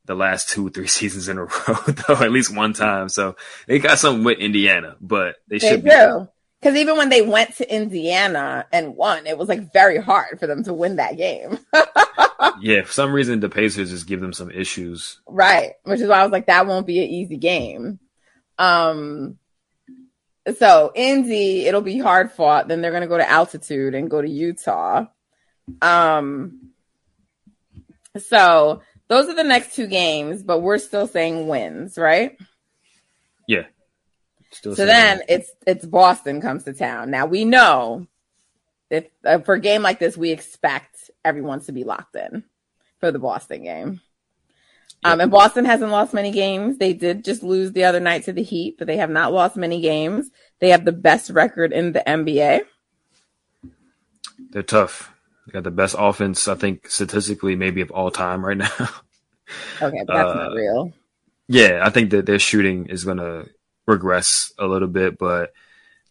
the last two three seasons in a row, though at least one time. So they got something with Indiana, but they, they should do. Because even when they went to Indiana and won, it was like very hard for them to win that game. yeah, for some reason the Pacers just give them some issues. Right, which is why I was like, that won't be an easy game. Um, so Indy, it'll be hard fought. Then they're gonna go to altitude and go to Utah. Um, so those are the next two games, but we're still saying wins, right? Yeah. Still so then it's it's Boston comes to town. Now we know if uh, for a game like this, we expect everyone to be locked in for the Boston game. Um, and Boston hasn't lost many games. They did just lose the other night to the Heat, but they have not lost many games. They have the best record in the NBA. They're tough. They got the best offense, I think, statistically, maybe of all time right now. okay, that's uh, not real. Yeah, I think that their shooting is going to regress a little bit, but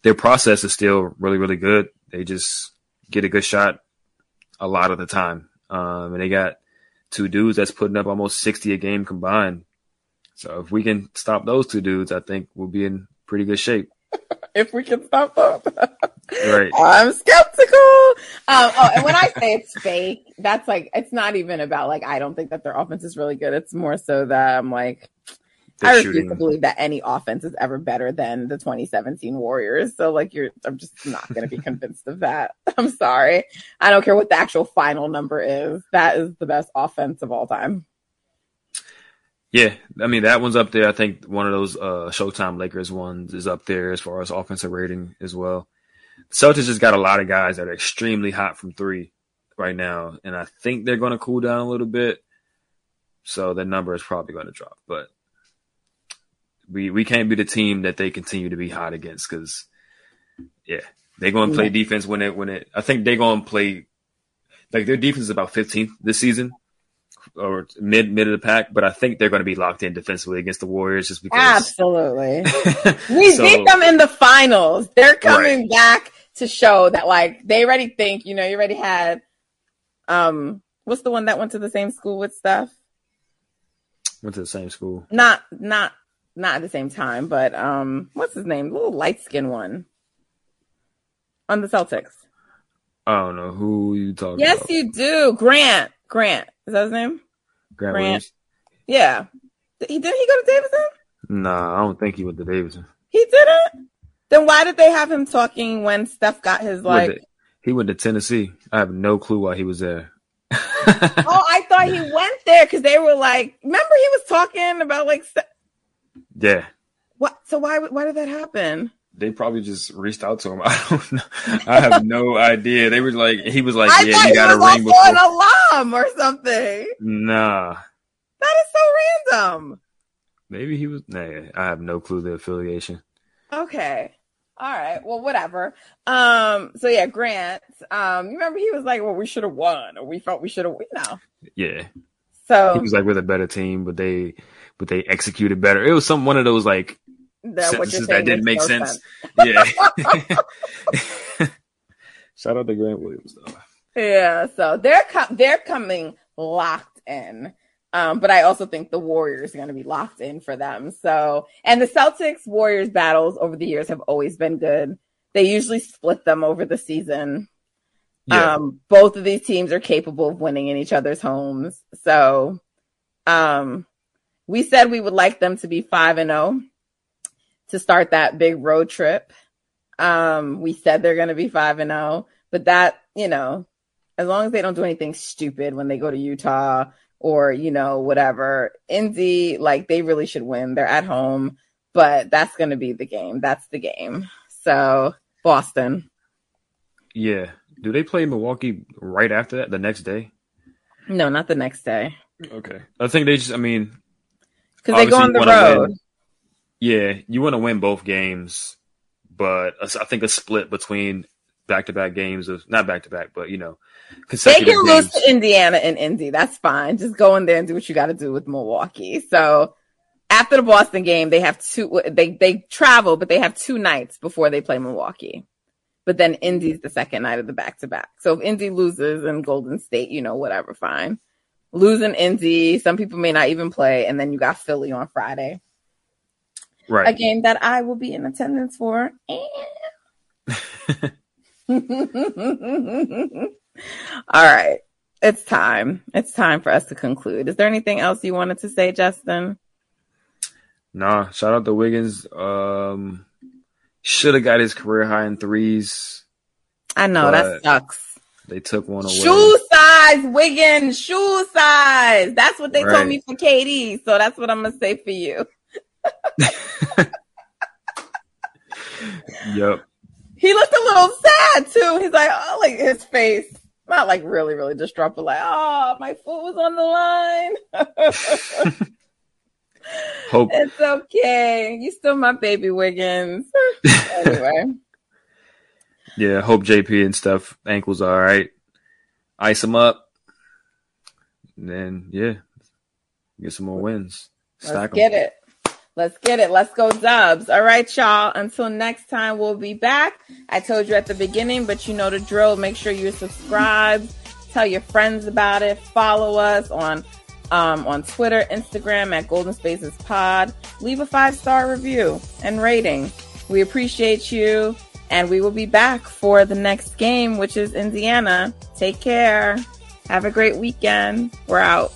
their process is still really, really good. They just get a good shot a lot of the time. Um, and they got two dudes that's putting up almost 60 a game combined. So if we can stop those two dudes, I think we'll be in pretty good shape. if we can stop them. right. I'm skeptical. Um, oh, and when I say it's fake, that's like, it's not even about like, I don't think that their offense is really good. It's more so that I'm like, I refuse shooting. to believe that any offense is ever better than the 2017 Warriors. So like you're I'm just not going to be convinced of that. I'm sorry. I don't care what the actual final number is. That is the best offense of all time. Yeah, I mean that one's up there. I think one of those uh, Showtime Lakers ones is up there as far as offensive rating as well. Celtics just got a lot of guys that are extremely hot from three. right now, and I think they're going to cool down a little bit. So the number is probably going to drop, but we we can't be the team that they continue to be hot against because yeah, they're going to play defense when it when it. I think they're going to play like their defense is about 15th this season or mid mid of the pack, but I think they're going to be locked in defensively against the Warriors just because. Absolutely, we so, beat them in the finals. They're coming right. back to show that like they already think you know you already had um what's the one that went to the same school with Steph went to the same school not not not at the same time but um what's his name little light skinned one on the celtics i don't know who you talking yes about. you do grant grant is that his name grant, grant. yeah he didn't he go to davidson nah i don't think he went to davidson he didn't then why did they have him talking when Steph got his like? He went to Tennessee. I have no clue why he was there. oh, I thought he went there because they were like, remember he was talking about like. Steph- Yeah. What? So why? Why did that happen? They probably just reached out to him. I don't know. I have no idea. They were like, he was like, I yeah, he got a ring before. an alarm or something. Nah. That is so random. Maybe he was. Nah, I have no clue the affiliation. Okay. All right. Well, whatever. Um, so yeah, Grant. Um, you remember he was like, Well, we should have won, or we felt we should have you know. Yeah. So he was like with a better team, but they but they executed better. It was some one of those like that, sentences that didn't make sense. sense. Yeah. Shout out to Grant Williams though. Yeah, so they're com- they're coming locked in. Um, but I also think the Warriors are going to be locked in for them. So, and the Celtics Warriors battles over the years have always been good. They usually split them over the season. Yeah. Um, both of these teams are capable of winning in each other's homes. So, um, we said we would like them to be 5 and 0 to start that big road trip. Um, we said they're going to be 5 and 0, but that, you know, as long as they don't do anything stupid when they go to Utah or you know whatever indy like they really should win. They're at home but that's going to be the game. That's the game. So boston. Yeah. Do they play milwaukee right after that the next day? No not the next day. Okay. I think they just i mean because they go on the road win. Yeah you want to win both games but i think a split between back-to-back games of not back-to-back but you know they can lose to Indiana and Indy. That's fine. Just go in there and do what you got to do with Milwaukee. So after the Boston game, they have two. They they travel, but they have two nights before they play Milwaukee. But then Indy's the second night of the back to back. So if Indy loses and Golden State, you know, whatever, fine. Losing Indy, some people may not even play, and then you got Philly on Friday. Right. A game that I will be in attendance for. All right. It's time. It's time for us to conclude. Is there anything else you wanted to say, Justin? Nah, shout out to Wiggins. Um, should have got his career high in threes. I know that sucks. They took one away. Shoe size, Wiggins. Shoe size. That's what they right. told me for KD. So that's what I'm gonna say for you. Yep. He looked a little sad too. He's like, oh, like his face not like really, really distraught, but like, oh, my foot was on the line. Hope it's okay. You still my baby Wiggins. anyway. Yeah, hope JP and Steph ankles all right. Ice them up. And then yeah, get some more wins. Stack Let's get it. Let's get it. Let's go dubs. All right, y'all. Until next time, we'll be back. I told you at the beginning, but you know the drill. Make sure you subscribe. Tell your friends about it. Follow us on um, on Twitter, Instagram at Golden Spaces Pod. Leave a five star review and rating. We appreciate you, and we will be back for the next game, which is Indiana. Take care. Have a great weekend. We're out.